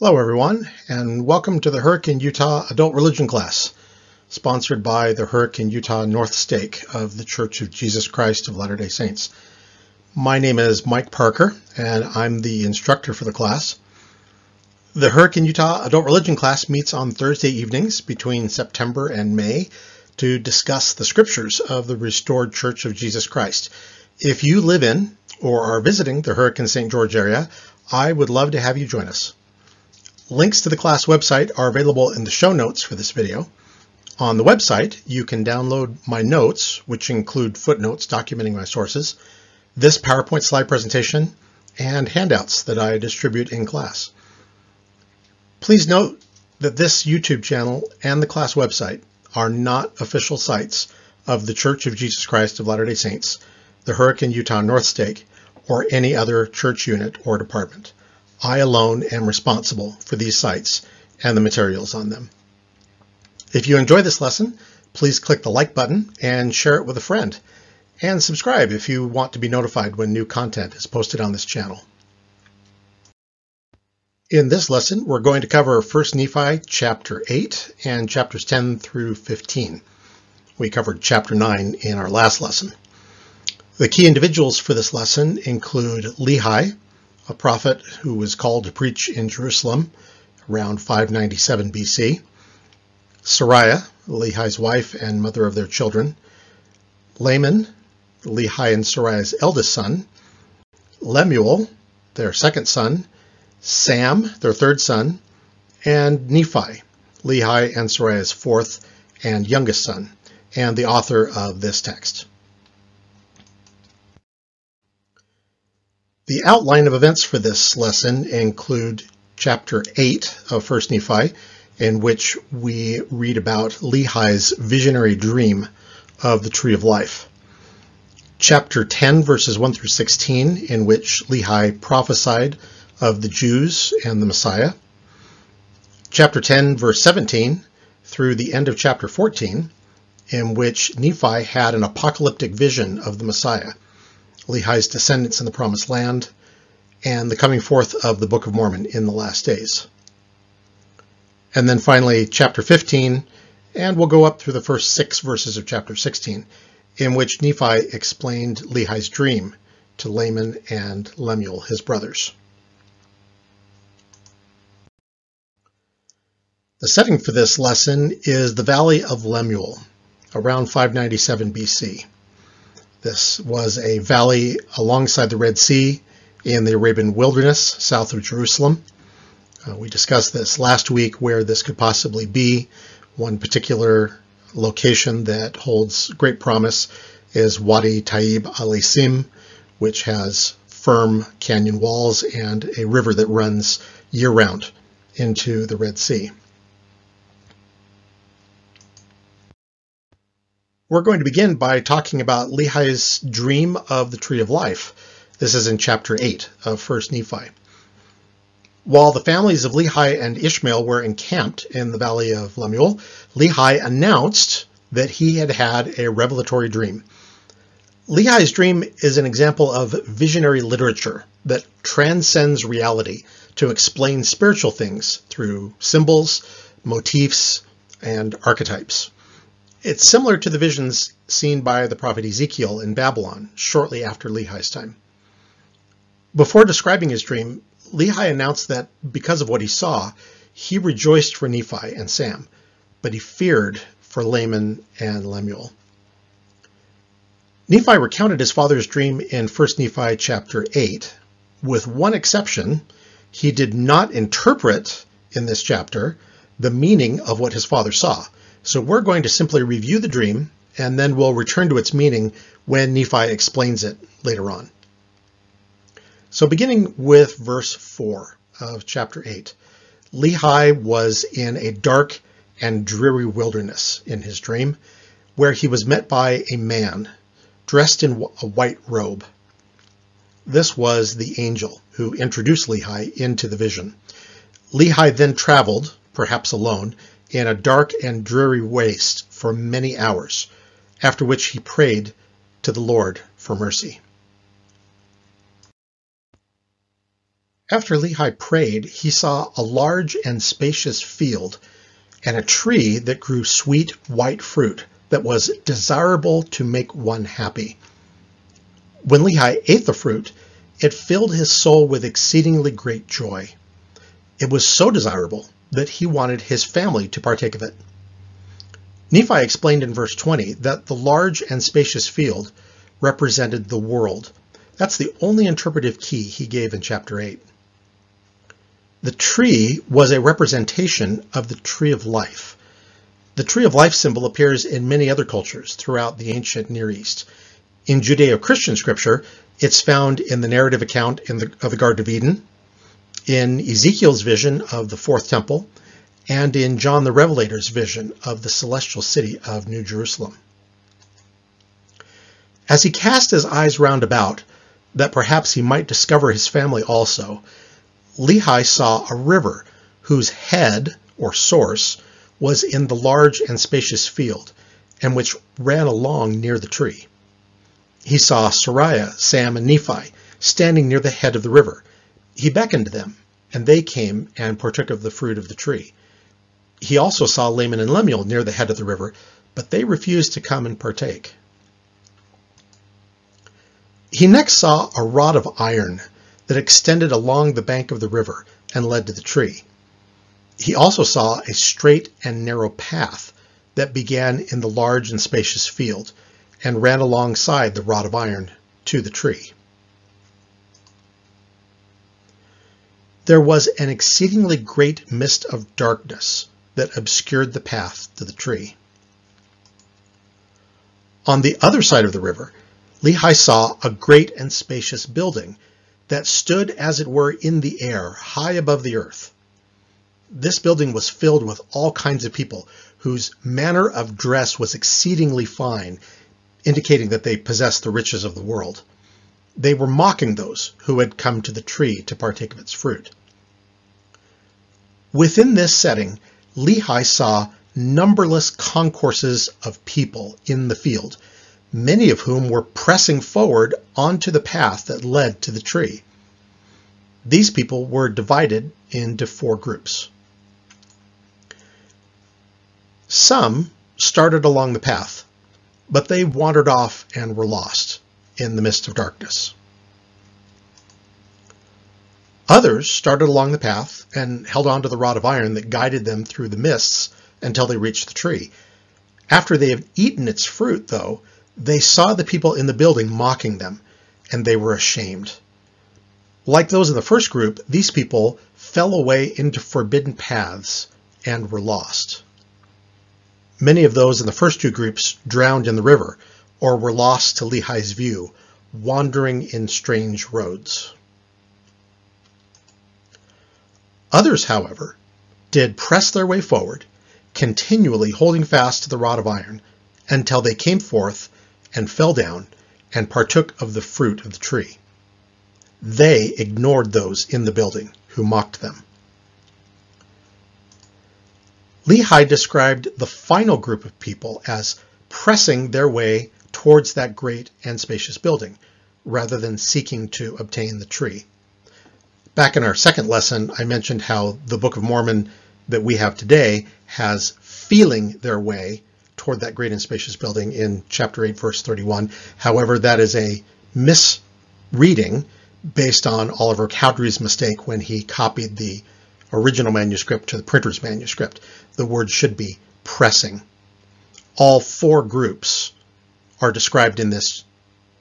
Hello everyone and welcome to the Hurricane Utah Adult Religion class sponsored by the Hurricane Utah North Stake of the Church of Jesus Christ of Latter-day Saints. My name is Mike Parker and I'm the instructor for the class. The Hurricane Utah Adult Religion class meets on Thursday evenings between September and May to discuss the scriptures of the Restored Church of Jesus Christ. If you live in or are visiting the Hurricane St. George area, I would love to have you join us. Links to the class website are available in the show notes for this video. On the website, you can download my notes, which include footnotes documenting my sources, this PowerPoint slide presentation, and handouts that I distribute in class. Please note that this YouTube channel and the class website are not official sites of the Church of Jesus Christ of Latter-day Saints, the Hurricane Utah North Stake, or any other church unit or department. I alone am responsible for these sites and the materials on them. If you enjoy this lesson, please click the like button and share it with a friend. And subscribe if you want to be notified when new content is posted on this channel. In this lesson, we're going to cover 1 Nephi chapter 8 and chapters 10 through 15. We covered chapter 9 in our last lesson. The key individuals for this lesson include Lehi, a prophet who was called to preach in Jerusalem around 597 BC, Sariah, Lehi's wife and mother of their children, Laman, Lehi and Sariah's eldest son, Lemuel, their second son, Sam, their third son, and Nephi, Lehi and Sariah's fourth and youngest son, and the author of this text. The outline of events for this lesson include chapter 8 of 1 Nephi, in which we read about Lehi's visionary dream of the Tree of Life. Chapter 10, verses 1 through 16, in which Lehi prophesied of the Jews and the Messiah. Chapter 10, verse 17, through the end of chapter 14, in which Nephi had an apocalyptic vision of the Messiah. Lehi's descendants in the Promised Land, and the coming forth of the Book of Mormon in the last days. And then finally, chapter 15, and we'll go up through the first six verses of chapter 16, in which Nephi explained Lehi's dream to Laman and Lemuel, his brothers. The setting for this lesson is the Valley of Lemuel, around 597 BC. This was a valley alongside the Red Sea in the Arabian wilderness south of Jerusalem. Uh, we discussed this last week where this could possibly be. One particular location that holds great promise is Wadi Taib al-Isim, which has firm canyon walls and a river that runs year-round into the Red Sea. We're going to begin by talking about Lehi's dream of the Tree of Life. This is in chapter 8 of 1 Nephi. While the families of Lehi and Ishmael were encamped in the valley of Lemuel, Lehi announced that he had had a revelatory dream. Lehi's dream is an example of visionary literature that transcends reality to explain spiritual things through symbols, motifs, and archetypes. It's similar to the visions seen by the prophet Ezekiel in Babylon shortly after Lehi's time. Before describing his dream, Lehi announced that because of what he saw, he rejoiced for Nephi and Sam, but he feared for Laman and Lemuel. Nephi recounted his father's dream in 1 Nephi chapter 8. With one exception, he did not interpret in this chapter the meaning of what his father saw. So we're going to simply review the dream and then we'll return to its meaning when Nephi explains it later on. So beginning with verse 4 of chapter 8, Lehi was in a dark and dreary wilderness in his dream, where he was met by a man dressed in a white robe. This was the angel who introduced Lehi into the vision. Lehi then traveled, perhaps alone, in a dark and dreary waste for many hours, after which he prayed to the Lord for mercy. After Lehi prayed, he saw a large and spacious field and a tree that grew sweet white fruit that was desirable to make one happy. When Lehi ate the fruit, it filled his soul with exceedingly great joy. It was so desirable that he wanted his family to partake of it. Nephi explained in verse 20 that the large and spacious field represented the world. That's the only interpretive key he gave in chapter 8. The tree was a representation of the tree of life. The tree of life symbol appears in many other cultures throughout the ancient Near East. In Judeo-Christian scripture, it's found in the narrative account the, of the Garden of Eden, in Ezekiel's vision of the fourth temple, and in John the Revelator's vision of the celestial city of New Jerusalem. As he cast his eyes round about, that perhaps he might discover his family also, Lehi saw a river whose head, or source, was in the large and spacious field, and which ran along near the tree. He saw Sariah, Sam, and Nephi standing near the head of the river, he beckoned them, and they came and partook of the fruit of the tree. He also saw Laman and Lemuel near the head of the river, but they refused to come and partake. He next saw a rod of iron that extended along the bank of the river and led to the tree. He also saw a straight and narrow path that began in the large and spacious field and ran alongside the rod of iron to the tree. There was an exceedingly great mist of darkness that obscured the path to the tree. On the other side of the river, Lehi saw a great and spacious building that stood as it were in the air, high above the earth. This building was filled with all kinds of people whose manner of dress was exceedingly fine, indicating that they possessed the riches of the world. They were mocking those who had come to the tree to partake of its fruit. Within this setting, Lehi saw numberless concourses of people in the field, many of whom were pressing forward onto the path that led to the tree. These people were divided into four groups. Some started along the path, but they wandered off and were lost in the midst of darkness. Others started along the path and held on to the rod of iron that guided them through the mists until they reached the tree. After they had eaten its fruit, though, they saw the people in the building mocking them, and they were ashamed. Like those in the first group, these people fell away into forbidden paths and were lost. Many of those in the first two groups drowned in the river or were lost to Lehi's view, wandering in strange roads. Others, however, did press their way forward, continually holding fast to the rod of iron, until they came forth and fell down and partook of the fruit of the tree. They ignored those in the building who mocked them. Lehi described the final group of people as pressing their way towards that great and spacious building, rather than seeking to obtain the tree. Back in our second lesson, I mentioned how the Book of Mormon that we have today has feeling their way toward that great and spacious building in chapter 8, verse 31. However, that is a misreading based on Oliver Cowdery's mistake when he copied the original manuscript to the printer's manuscript. The word should be pressing. All four groups are described in this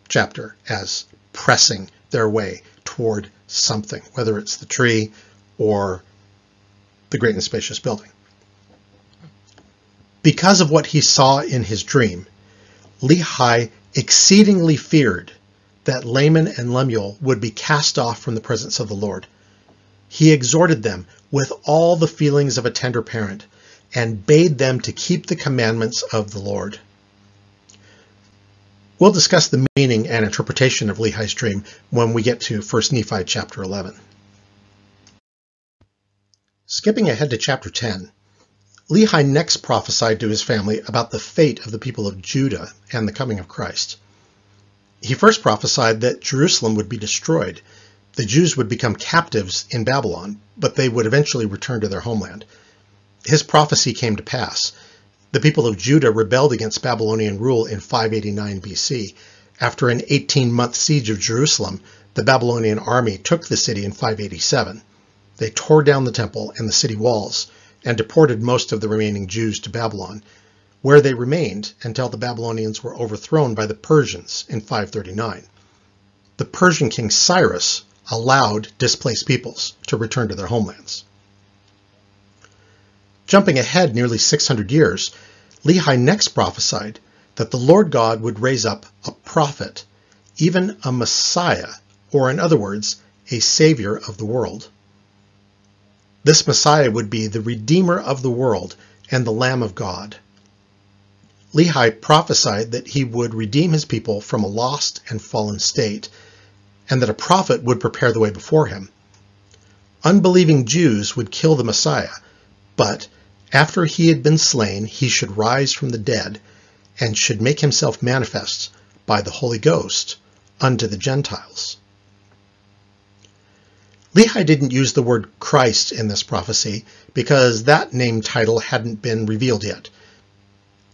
chapter as pressing their way toward something, whether it's the tree or the great and spacious building. Because of what he saw in his dream, Lehi exceedingly feared that Laman and Lemuel would be cast off from the presence of the Lord. He exhorted them with all the feelings of a tender parent and bade them to keep the commandments of the Lord. We'll discuss the meaning and interpretation of Lehi's dream when we get to 1 Nephi chapter 11. Skipping ahead to chapter 10, Lehi next prophesied to his family about the fate of the people of Judah and the coming of Christ. He first prophesied that Jerusalem would be destroyed, The Jews would become captives in Babylon, but they would eventually return to their homeland. His prophecy came to pass. The people of Judah rebelled against Babylonian rule in 589 BC. After an 18 month siege of Jerusalem, the Babylonian army took the city in 587. They tore down the temple and the city walls and deported most of the remaining Jews to Babylon, where they remained until the Babylonians were overthrown by the Persians in 539. The Persian king Cyrus allowed displaced peoples to return to their homelands. Jumping ahead nearly 600 years, Lehi next prophesied that the Lord God would raise up a prophet, even a Messiah, or in other words, a Savior of the world. This Messiah would be the Redeemer of the world and the Lamb of God. Lehi prophesied that he would redeem his people from a lost and fallen state and that a prophet would prepare the way before him. Unbelieving Jews would kill the Messiah, but after he had been slain, he should rise from the dead and should make himself manifest by the Holy Ghost unto the Gentiles. Lehi didn't use the word Christ in this prophecy because that name title hadn't been revealed yet.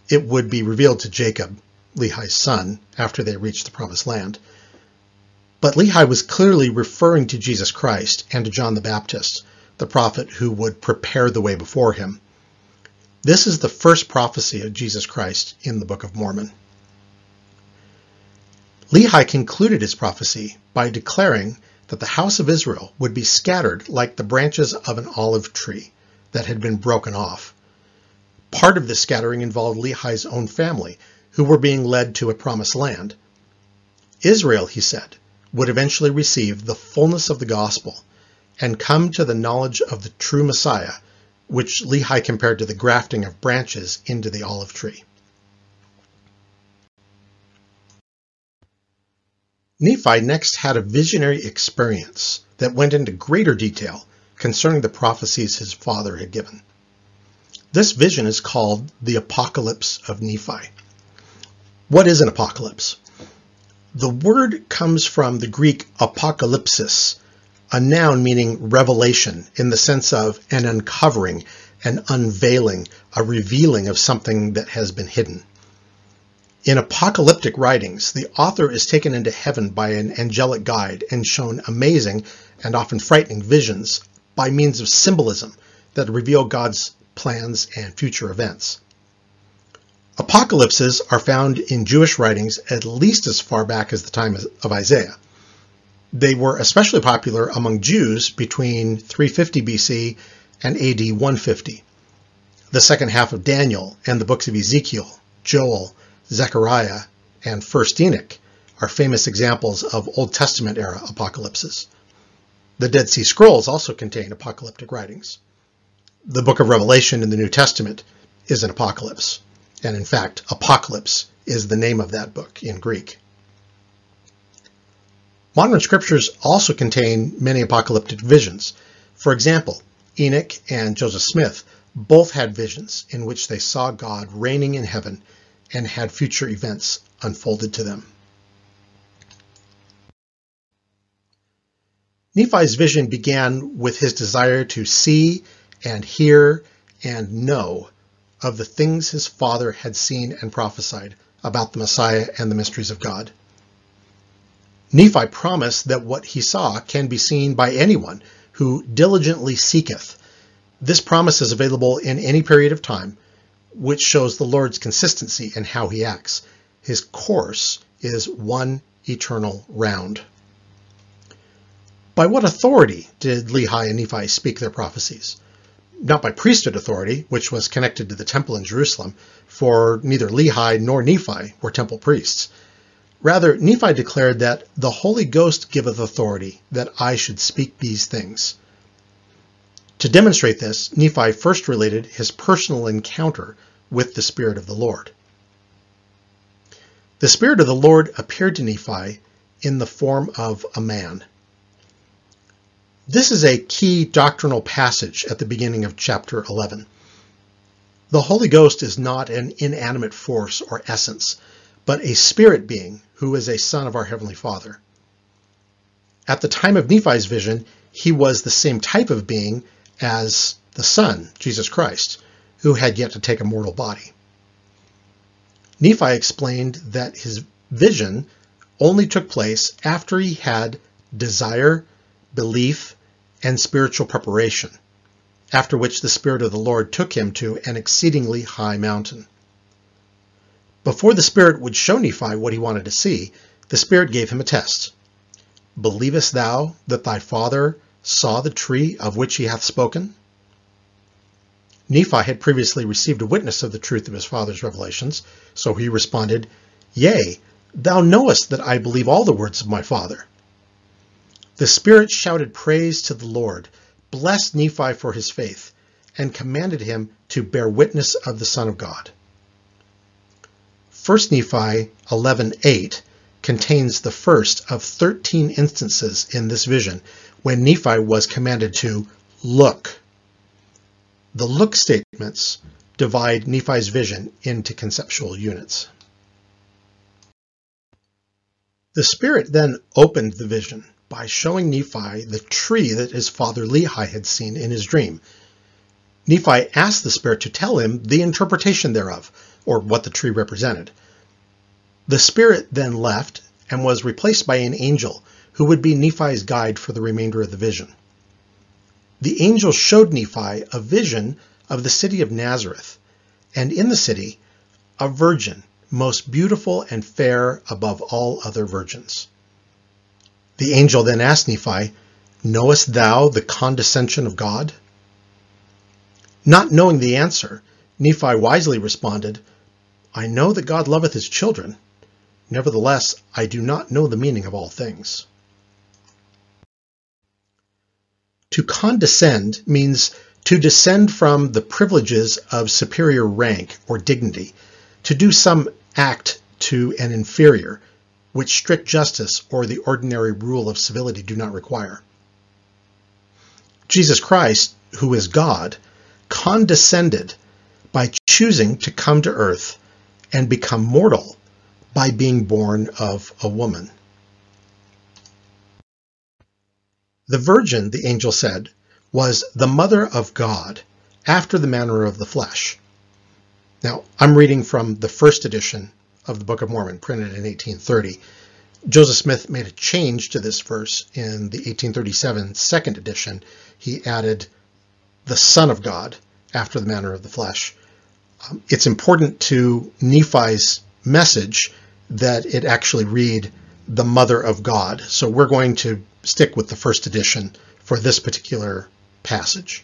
It would be revealed to Jacob, Lehi's son, after they reached the promised land. But Lehi was clearly referring to Jesus Christ and to John the Baptist, the prophet who would prepare the way before him. This is the first prophecy of Jesus Christ in the Book of Mormon. Lehi concluded his prophecy by declaring that the house of Israel would be scattered like the branches of an olive tree that had been broken off. Part of this scattering involved Lehi's own family, who were being led to a promised land. Israel, he said, would eventually receive the fullness of the gospel and come to the knowledge of the true Messiah, which Lehi compared to the grafting of branches into the olive tree. Nephi next had a visionary experience that went into greater detail concerning the prophecies his father had given. This vision is called the Apocalypse of Nephi. What is an apocalypse? The word comes from the Greek apocalypsis, a noun meaning revelation in the sense of an uncovering, an unveiling, a revealing of something that has been hidden. In apocalyptic writings, the author is taken into heaven by an angelic guide and shown amazing and often frightening visions by means of symbolism that reveal God's plans and future events. Apocalypses are found in Jewish writings at least as far back as the time of Isaiah. They were especially popular among Jews between 350 BC and AD 150. The second half of Daniel and the books of Ezekiel, Joel, Zechariah, and 1st Enoch are famous examples of Old Testament era apocalypses. The Dead Sea Scrolls also contain apocalyptic writings. The book of Revelation in the New Testament is an apocalypse and in fact, Apocalypse is the name of that book in Greek. Modern scriptures also contain many apocalyptic visions. For example, Enoch and Joseph Smith both had visions in which they saw God reigning in heaven and had future events unfolded to them. Nephi's vision began with his desire to see and hear and know of the things his father had seen and prophesied about the Messiah and the mysteries of God. Nephi promised that what he saw can be seen by anyone who diligently seeketh. This promise is available in any period of time, which shows the Lord's consistency in how he acts. His course is one eternal round. By what authority did Lehi and Nephi speak their prophecies? not by priesthood authority, which was connected to the temple in Jerusalem, for neither Lehi nor Nephi were temple priests. Rather, Nephi declared that the Holy Ghost giveth authority that I should speak these things. To demonstrate this, Nephi first related his personal encounter with the Spirit of the Lord. The Spirit of the Lord appeared to Nephi in the form of a man. This is a key doctrinal passage at the beginning of chapter 11. The Holy Ghost is not an inanimate force or essence, but a spirit being who is a son of our Heavenly Father. At the time of Nephi's vision, he was the same type of being as the Son, Jesus Christ, who had yet to take a mortal body. Nephi explained that his vision only took place after he had desire, belief, and spiritual preparation, after which the Spirit of the Lord took him to an exceedingly high mountain. Before the Spirit would show Nephi what he wanted to see, the Spirit gave him a test. Believest thou that thy father saw the tree of which he hath spoken? Nephi had previously received a witness of the truth of his father's revelations, so he responded, Yea, thou knowest that I believe all the words of my father. The Spirit shouted praise to the Lord, blessed Nephi for his faith, and commanded him to bear witness of the Son of God. 1 Nephi 11:8 contains the first of 13 instances in this vision when Nephi was commanded to look. The look statements divide Nephi's vision into conceptual units. The Spirit then opened the vision by showing Nephi the tree that his father Lehi had seen in his dream. Nephi asked the Spirit to tell him the interpretation thereof, or what the tree represented. The Spirit then left and was replaced by an angel who would be Nephi's guide for the remainder of the vision. The angel showed Nephi a vision of the city of Nazareth, and in the city, a virgin, most beautiful and fair above all other virgins. The angel then asked Nephi, Knowest thou the condescension of God? Not knowing the answer, Nephi wisely responded, I know that God loveth his children. Nevertheless, I do not know the meaning of all things. To condescend means to descend from the privileges of superior rank or dignity, to do some act to an inferior, which strict justice or the ordinary rule of civility do not require. Jesus Christ, who is God, condescended by choosing to come to earth and become mortal by being born of a woman. The virgin, the angel said, was the mother of God after the manner of the flesh. Now, I'm reading from the first edition of the Book of Mormon, printed in 1830. Joseph Smith made a change to this verse in the 1837 second edition. He added the Son of God after the manner of the flesh. It's important to Nephi's message that it actually read the Mother of God. So we're going to stick with the first edition for this particular passage.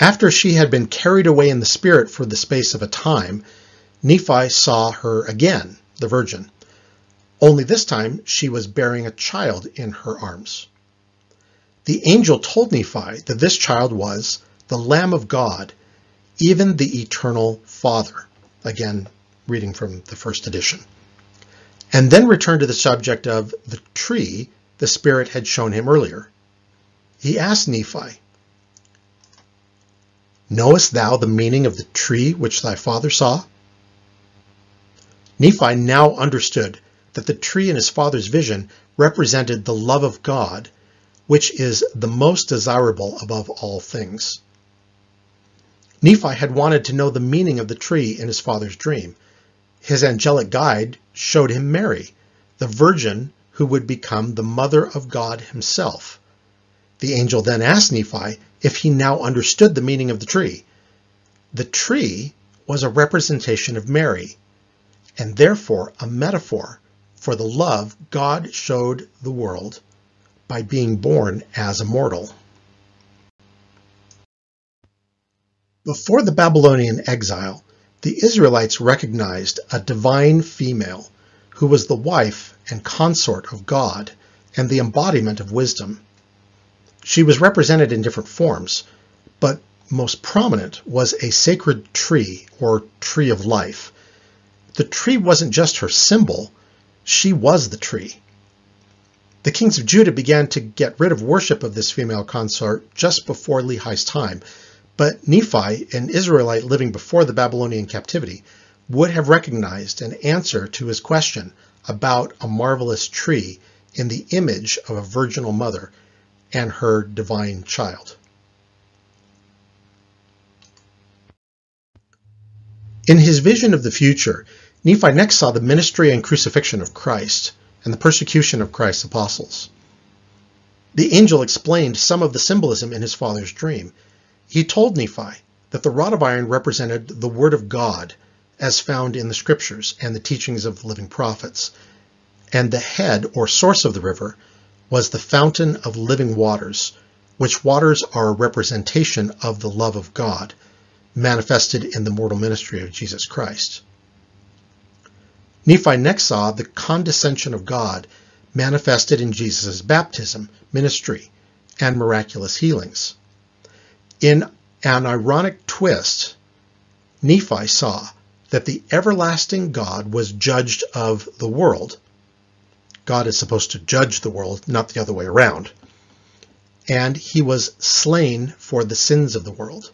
After she had been carried away in the Spirit for the space of a time, Nephi saw her again, the Virgin. Only this time she was bearing a child in her arms. The angel told Nephi that this child was the Lamb of God, even the eternal Father. Again, reading from the first edition. And then return to the subject of the tree the Spirit had shown him earlier. He asked Nephi, Knowest thou the meaning of the tree which thy father saw? Nephi now understood that the tree in his father's vision represented the love of God, which is the most desirable above all things. Nephi had wanted to know the meaning of the tree in his father's dream. His angelic guide showed him Mary, the virgin who would become the mother of God himself. The angel then asked Nephi if he now understood the meaning of the tree. The tree was a representation of Mary, and therefore a metaphor for the love God showed the world by being born as a mortal. Before the Babylonian exile, the Israelites recognized a divine female who was the wife and consort of God and the embodiment of wisdom. She was represented in different forms, but most prominent was a sacred tree or tree of life. The tree wasn't just her symbol, she was the tree. The kings of Judah began to get rid of worship of this female consort just before Lehi's time, but Nephi, an Israelite living before the Babylonian captivity, would have recognized an answer to his question about a marvelous tree in the image of a virginal mother and her divine child. In his vision of the future, Nephi next saw the ministry and crucifixion of Christ and the persecution of Christ's apostles. The angel explained some of the symbolism in his father's dream. He told Nephi that the rod of iron represented the Word of God as found in the scriptures and the teachings of the living prophets, and the head or source of the river was the fountain of living waters, which waters are a representation of the love of God manifested in the mortal ministry of Jesus Christ. Nephi next saw the condescension of God manifested in Jesus' baptism, ministry, and miraculous healings. In an ironic twist, Nephi saw that the everlasting God was judged of the world. God is supposed to judge the world, not the other way around. And he was slain for the sins of the world.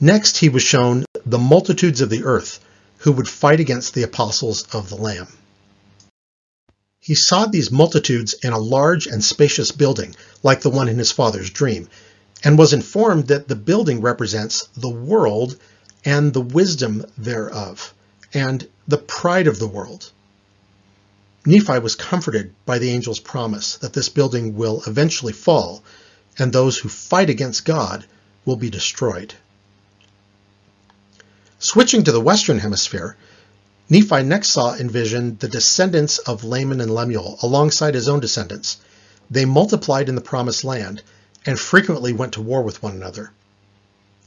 Next, he was shown the multitudes of the earth who would fight against the apostles of the Lamb. He saw these multitudes in a large and spacious building, like the one in his father's dream, and was informed that the building represents the world and the wisdom thereof, and the pride of the world. Nephi was comforted by the angel's promise that this building will eventually fall, and those who fight against God will be destroyed. Switching to the Western Hemisphere, Nephi next saw in vision the descendants of Laman and Lemuel alongside his own descendants. They multiplied in the Promised Land and frequently went to war with one another.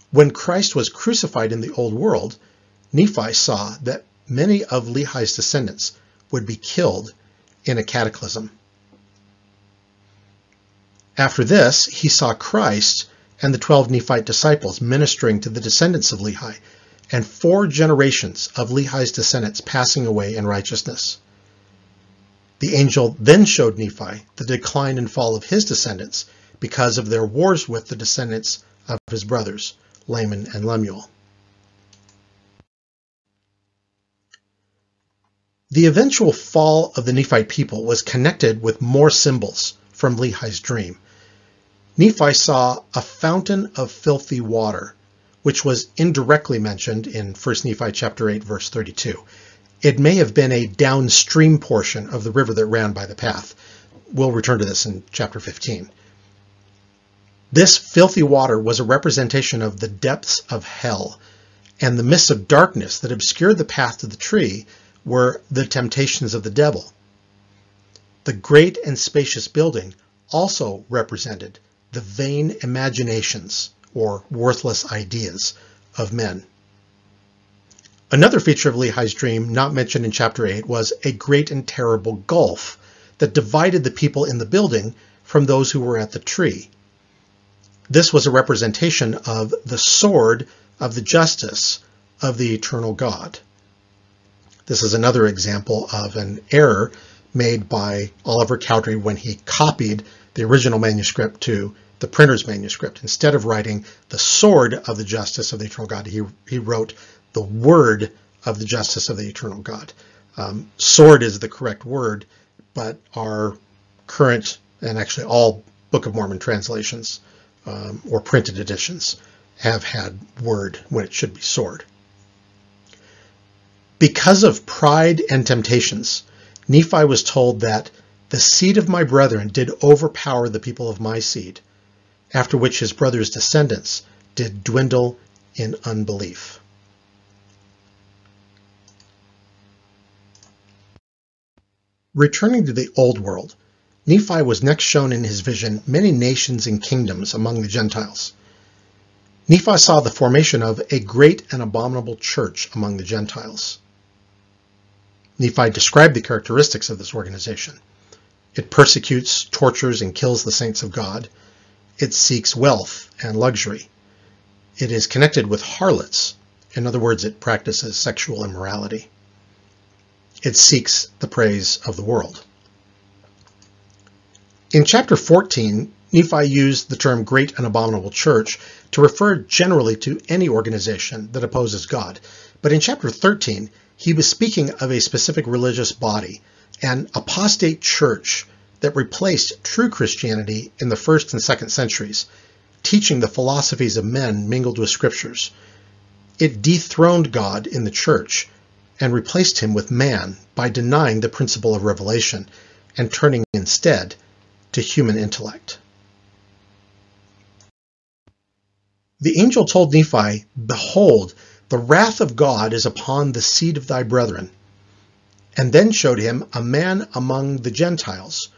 When Christ was crucified in the Old World, Nephi saw that many of Lehi's descendants would be killed in a cataclysm. After this, he saw Christ and the 12 Nephite disciples ministering to the descendants of Lehi and four generations of Lehi's descendants passing away in righteousness. The angel then showed Nephi the decline and fall of his descendants because of their wars with the descendants of his brothers, Laman and Lemuel. The eventual fall of the Nephite people was connected with more symbols from Lehi's dream. Nephi saw a fountain of filthy water which was indirectly mentioned in 1 Nephi chapter 8 verse 32. It may have been a downstream portion of the river that ran by the path. We'll return to this in chapter 15. This filthy water was a representation of the depths of hell, and the mists of darkness that obscured the path to the tree were the temptations of the devil. The great and spacious building also represented the vain imaginations or worthless ideas of men. Another feature of Lehi's dream, not mentioned in chapter 8, was a great and terrible gulf that divided the people in the building from those who were at the tree. This was a representation of the sword of the justice of the eternal God. This is another example of an error made by Oliver Cowdery when he copied the original manuscript to the printer's manuscript. Instead of writing the sword of the justice of the eternal God, he, he wrote the word of the justice of the eternal God. Um, sword is the correct word, but our current and actually all Book of Mormon translations um, or printed editions have had word when it should be sword. Because of pride and temptations, Nephi was told that the seed of my brethren did overpower the people of my seed, after which his brother's descendants did dwindle in unbelief. Returning to the Old World, Nephi was next shown in his vision many nations and kingdoms among the Gentiles. Nephi saw the formation of a great and abominable church among the Gentiles. Nephi described the characteristics of this organization. It persecutes, tortures, and kills the saints of God. It seeks wealth and luxury. It is connected with harlots. In other words, it practices sexual immorality. It seeks the praise of the world. In chapter 14, Nephi used the term great and abominable church to refer generally to any organization that opposes God. But in chapter 13, he was speaking of a specific religious body, an apostate church that replaced true Christianity in the first and second centuries, teaching the philosophies of men mingled with scriptures. It dethroned God in the church and replaced him with man by denying the principle of revelation and turning instead to human intellect. The angel told Nephi, Behold, the wrath of God is upon the seed of thy brethren, and then showed him a man among the Gentiles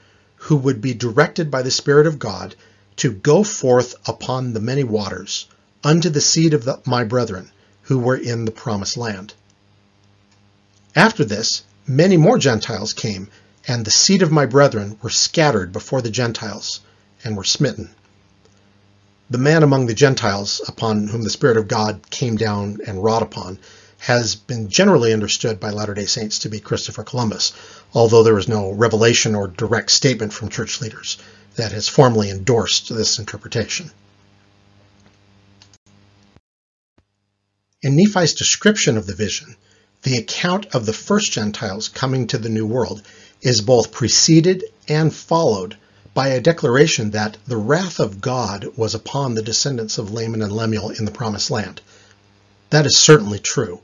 who would be directed by the Spirit of God to go forth upon the many waters unto the seed of the, my brethren who were in the promised land. After this, many more Gentiles came, and the seed of my brethren were scattered before the Gentiles and were smitten the man among the Gentiles upon whom the Spirit of God came down and wrought upon has been generally understood by Latter day Saints to be Christopher Columbus, although there is no revelation or direct statement from church leaders that has formally endorsed this interpretation. In Nephi's description of the vision, the account of the first Gentiles coming to the New World is both preceded and followed by a declaration that the wrath of God was upon the descendants of Laman and Lemuel in the Promised Land. That is certainly true.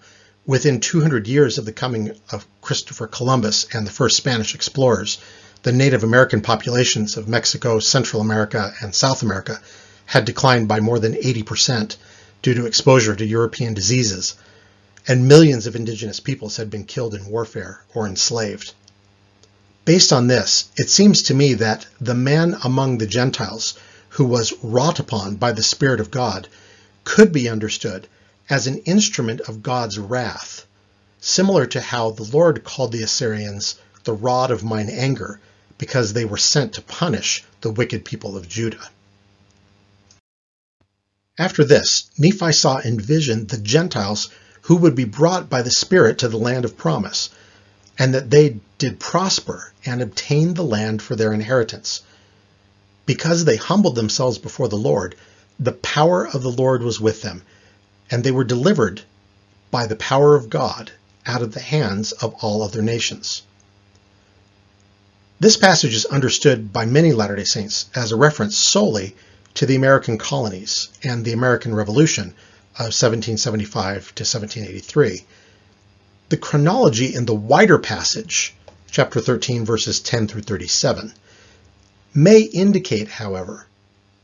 Within 200 years of the coming of Christopher Columbus and the first Spanish explorers, the Native American populations of Mexico, Central America, and South America had declined by more than 80% due to exposure to European diseases, and millions of indigenous peoples had been killed in warfare or enslaved. Based on this, it seems to me that the man among the Gentiles who was wrought upon by the Spirit of God could be understood as an instrument of God's wrath, similar to how the Lord called the Assyrians the rod of mine anger because they were sent to punish the wicked people of Judah. After this, Nephi saw in vision the Gentiles who would be brought by the Spirit to the land of promise, and that they did prosper and obtain the land for their inheritance. Because they humbled themselves before the Lord, the power of the Lord was with them, and they were delivered by the power of God out of the hands of all other nations. This passage is understood by many Latter day Saints as a reference solely to the American colonies and the American Revolution of 1775 to 1783 the chronology in the wider passage, chapter 13, verses 10 through 37, may indicate, however,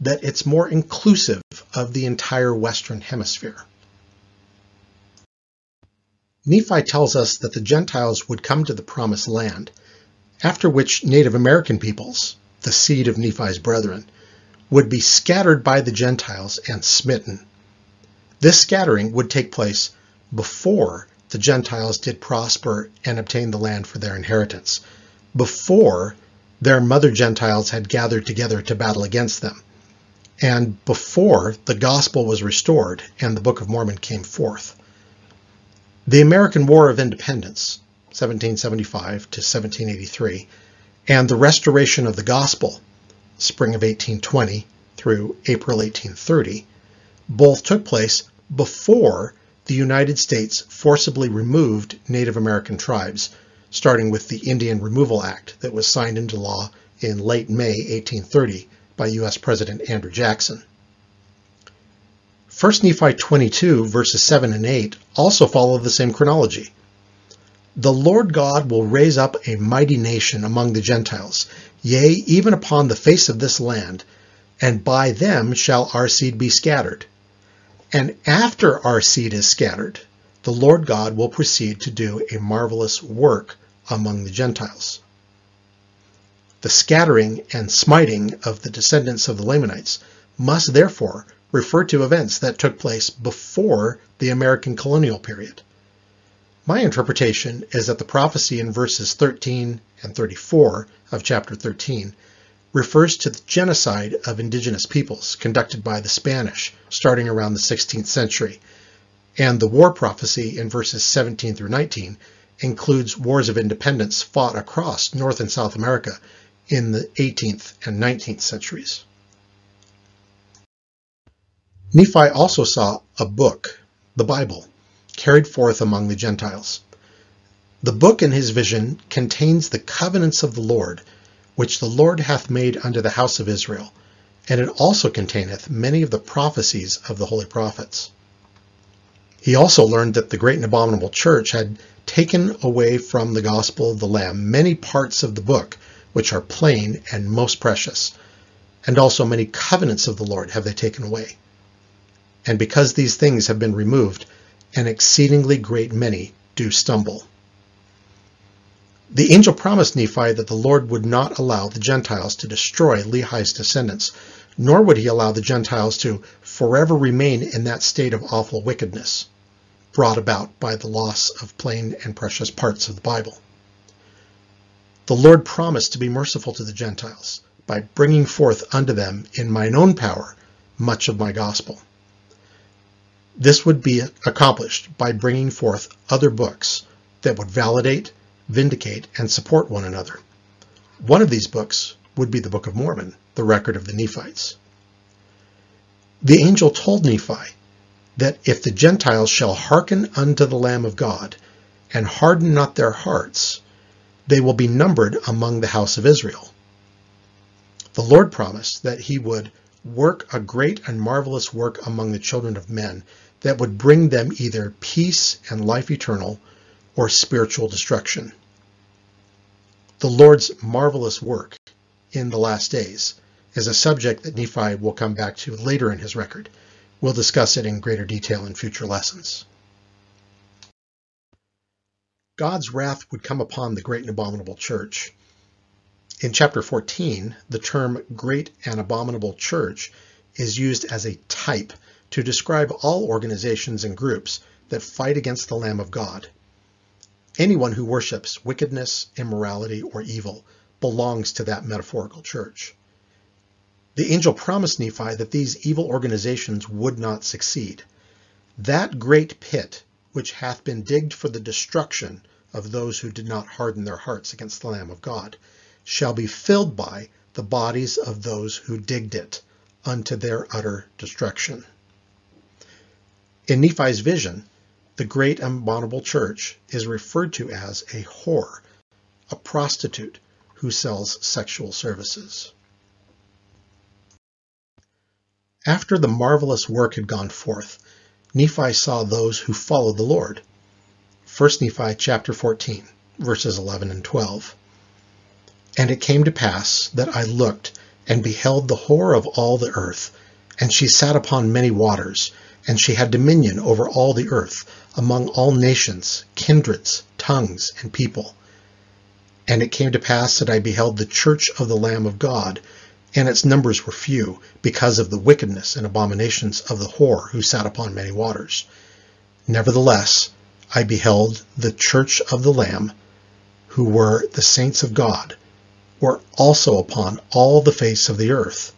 that it's more inclusive of the entire Western Hemisphere. Nephi tells us that the Gentiles would come to the Promised Land, after which Native American peoples, the seed of Nephi's brethren, would be scattered by the Gentiles and smitten. This scattering would take place before the Gentiles did prosper and obtain the land for their inheritance, before their mother Gentiles had gathered together to battle against them, and before the gospel was restored and the Book of Mormon came forth. The American War of Independence, 1775 to 1783, and the restoration of the gospel, spring of 1820 through April 1830, both took place before the United States forcibly removed Native American tribes, starting with the Indian Removal Act that was signed into law in late May 1830 by U.S. President Andrew Jackson. 1 Nephi 22, verses 7 and 8 also follow the same chronology. The Lord God will raise up a mighty nation among the Gentiles, yea, even upon the face of this land, and by them shall our seed be scattered and after our seed is scattered, the Lord God will proceed to do a marvelous work among the Gentiles. The scattering and smiting of the descendants of the Lamanites must therefore refer to events that took place before the American colonial period. My interpretation is that the prophecy in verses 13 and 34 of chapter 13 refers to the genocide of indigenous peoples conducted by the Spanish starting around the 16th century. And the war prophecy in verses 17 through 19 includes wars of independence fought across North and South America in the 18th and 19th centuries. Nephi also saw a book, the Bible, carried forth among the Gentiles. The book in his vision contains the covenants of the Lord, which the Lord hath made unto the house of Israel, and it also containeth many of the prophecies of the holy prophets. He also learned that the great and abominable church had taken away from the gospel of the Lamb many parts of the book which are plain and most precious, and also many covenants of the Lord have they taken away. And because these things have been removed, an exceedingly great many do stumble. The angel promised Nephi that the Lord would not allow the Gentiles to destroy Lehi's descendants, nor would he allow the Gentiles to forever remain in that state of awful wickedness brought about by the loss of plain and precious parts of the Bible. The Lord promised to be merciful to the Gentiles by bringing forth unto them in mine own power much of my gospel. This would be accomplished by bringing forth other books that would validate, vindicate, and support one another. One of these books would be the Book of Mormon, the record of the Nephites. The angel told Nephi that if the Gentiles shall hearken unto the Lamb of God, and harden not their hearts, they will be numbered among the house of Israel. The Lord promised that he would work a great and marvelous work among the children of men that would bring them either peace and life eternal or spiritual destruction. The Lord's marvelous work in the last days is a subject that Nephi will come back to later in his record. We'll discuss it in greater detail in future lessons. God's wrath would come upon the great and abominable church. In chapter 14, the term great and abominable church is used as a type to describe all organizations and groups that fight against the Lamb of God. Anyone who worships wickedness, immorality, or evil belongs to that metaphorical church. The angel promised Nephi that these evil organizations would not succeed. That great pit, which hath been digged for the destruction of those who did not harden their hearts against the Lamb of God, shall be filled by the bodies of those who digged it unto their utter destruction. In Nephi's vision, the great abominable church is referred to as a whore, a prostitute who sells sexual services. After the marvelous work had gone forth, Nephi saw those who followed the Lord. 1 Nephi chapter 14, verses 11 and 12. And it came to pass that I looked and beheld the whore of all the earth, and she sat upon many waters, and she had dominion over all the earth, among all nations, kindreds, tongues, and people. And it came to pass that I beheld the church of the Lamb of God, and its numbers were few, because of the wickedness and abominations of the whore who sat upon many waters. Nevertheless, I beheld the church of the Lamb, who were the saints of God, were also upon all the face of the earth,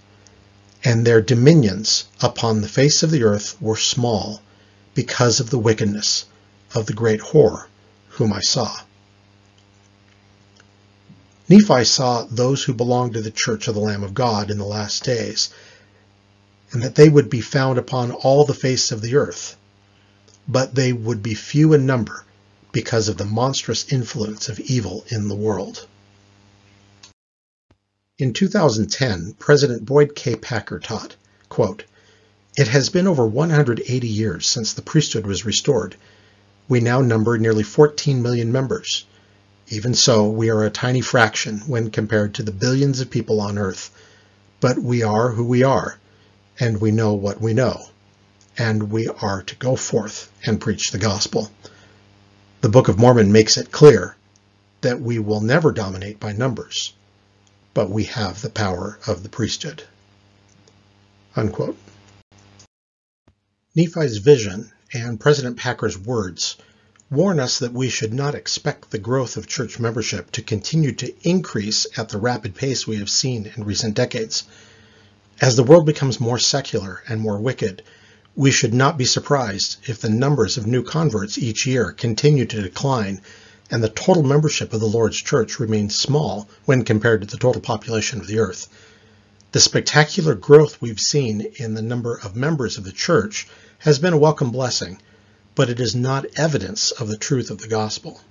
and their dominions upon the face of the earth were small, because of the wickedness of the great whore whom I saw. Nephi saw those who belonged to the church of the Lamb of God in the last days, and that they would be found upon all the face of the earth, but they would be few in number because of the monstrous influence of evil in the world. In 2010, President Boyd K. Packer taught, quote, It has been over 180 years since the priesthood was restored. We now number nearly 14 million members. Even so, we are a tiny fraction when compared to the billions of people on earth. But we are who we are, and we know what we know, and we are to go forth and preach the gospel. The Book of Mormon makes it clear that we will never dominate by numbers, but we have the power of the priesthood. Unquote. Nephi's vision and President Packer's words warn us that we should not expect the growth of church membership to continue to increase at the rapid pace we have seen in recent decades. As the world becomes more secular and more wicked, we should not be surprised if the numbers of new converts each year continue to decline and the total membership of the Lord's church remains small when compared to the total population of the earth. The spectacular growth we've seen in the number of members of the church has been a welcome blessing, but it is not evidence of the truth of the gospel.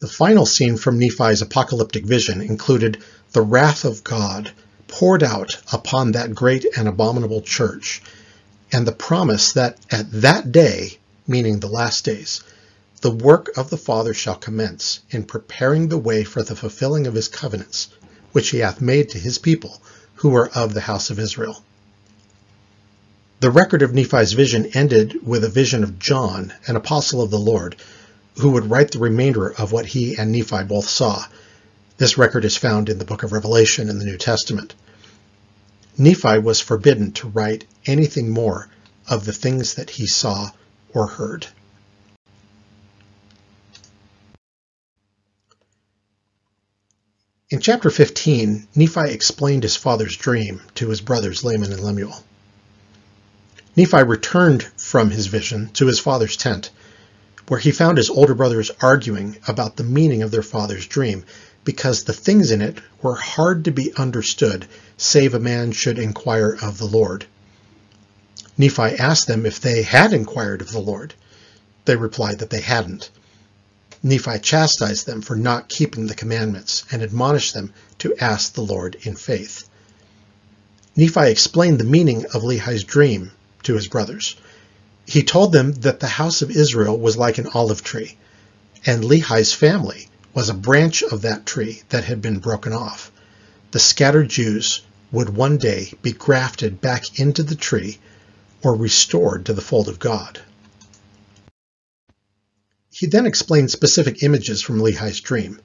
The final scene from Nephi's apocalyptic vision included the wrath of God poured out upon that great and abominable church, and the promise that at that day, meaning the last days, the work of the Father shall commence in preparing the way for the fulfilling of his covenants, which he hath made to his people who are of the house of Israel. The record of Nephi's vision ended with a vision of John, an apostle of the Lord, who would write the remainder of what he and Nephi both saw. This record is found in the book of Revelation in the New Testament. Nephi was forbidden to write anything more of the things that he saw or heard. In chapter 15, Nephi explained his father's dream to his brothers Laman and Lemuel. Nephi returned from his vision to his father's tent, where he found his older brothers arguing about the meaning of their father's dream, because the things in it were hard to be understood, save a man should inquire of the Lord. Nephi asked them if they had inquired of the Lord. They replied that they hadn't. Nephi chastised them for not keeping the commandments and admonished them to ask the Lord in faith. Nephi explained the meaning of Lehi's dream to his brothers. He told them that the house of Israel was like an olive tree, and Lehi's family was a branch of that tree that had been broken off. The scattered Jews would one day be grafted back into the tree or restored to the fold of God. He then explained specific images from Lehi's dream.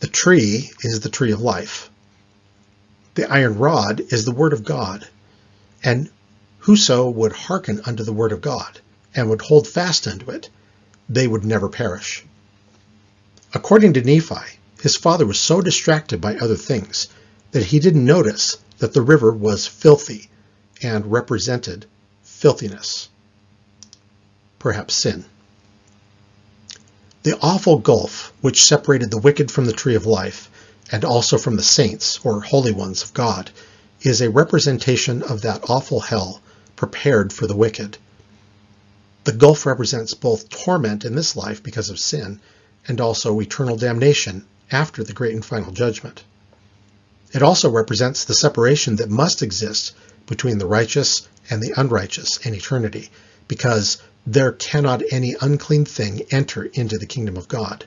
The tree is the tree of life. The iron rod is the word of God, and Whoso would hearken unto the word of God, and would hold fast unto it, they would never perish. According to Nephi, his father was so distracted by other things that he didn't notice that the river was filthy and represented filthiness, perhaps sin. The awful gulf which separated the wicked from the tree of life, and also from the saints, or holy ones of God, is a representation of that awful hell prepared for the wicked. The gulf represents both torment in this life because of sin and also eternal damnation after the great and final judgment. It also represents the separation that must exist between the righteous and the unrighteous in eternity, because there cannot any unclean thing enter into the kingdom of God.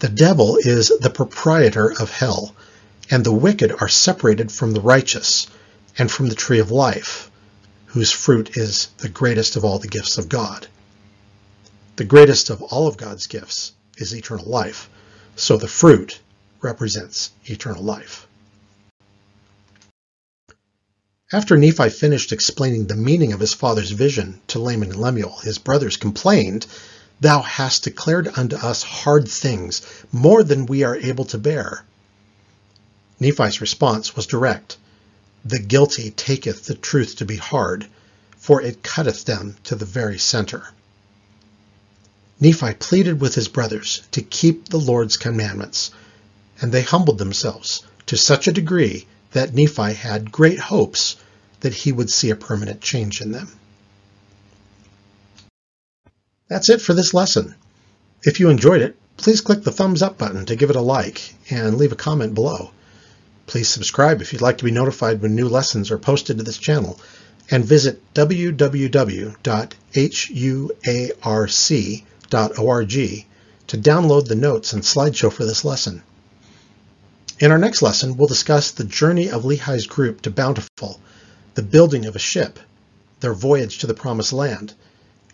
The devil is the proprietor of hell, and the wicked are separated from the righteous and from the tree of life, whose fruit is the greatest of all the gifts of God. The greatest of all of God's gifts is eternal life, so the fruit represents eternal life. After Nephi finished explaining the meaning of his father's vision to Laman and Lemuel, his brothers complained, Thou hast declared unto us hard things, more than we are able to bear. Nephi's response was direct. The guilty taketh the truth to be hard, for it cutteth them to the very center. Nephi pleaded with his brothers to keep the Lord's commandments, and they humbled themselves to such a degree that Nephi had great hopes that he would see a permanent change in them. That's it for this lesson. If you enjoyed it, please click the thumbs up button to give it a like and leave a comment below. Please subscribe if you'd like to be notified when new lessons are posted to this channel, and visit www.huarc.org to download the notes and slideshow for this lesson. In our next lesson, we'll discuss the journey of Lehi's group to Bountiful, the building of a ship, their voyage to the Promised Land,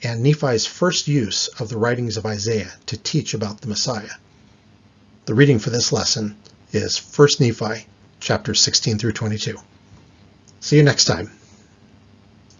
and Nephi's first use of the writings of Isaiah to teach about the Messiah. The reading for this lesson is 1 Nephi chapters 16 through 22. See you next time.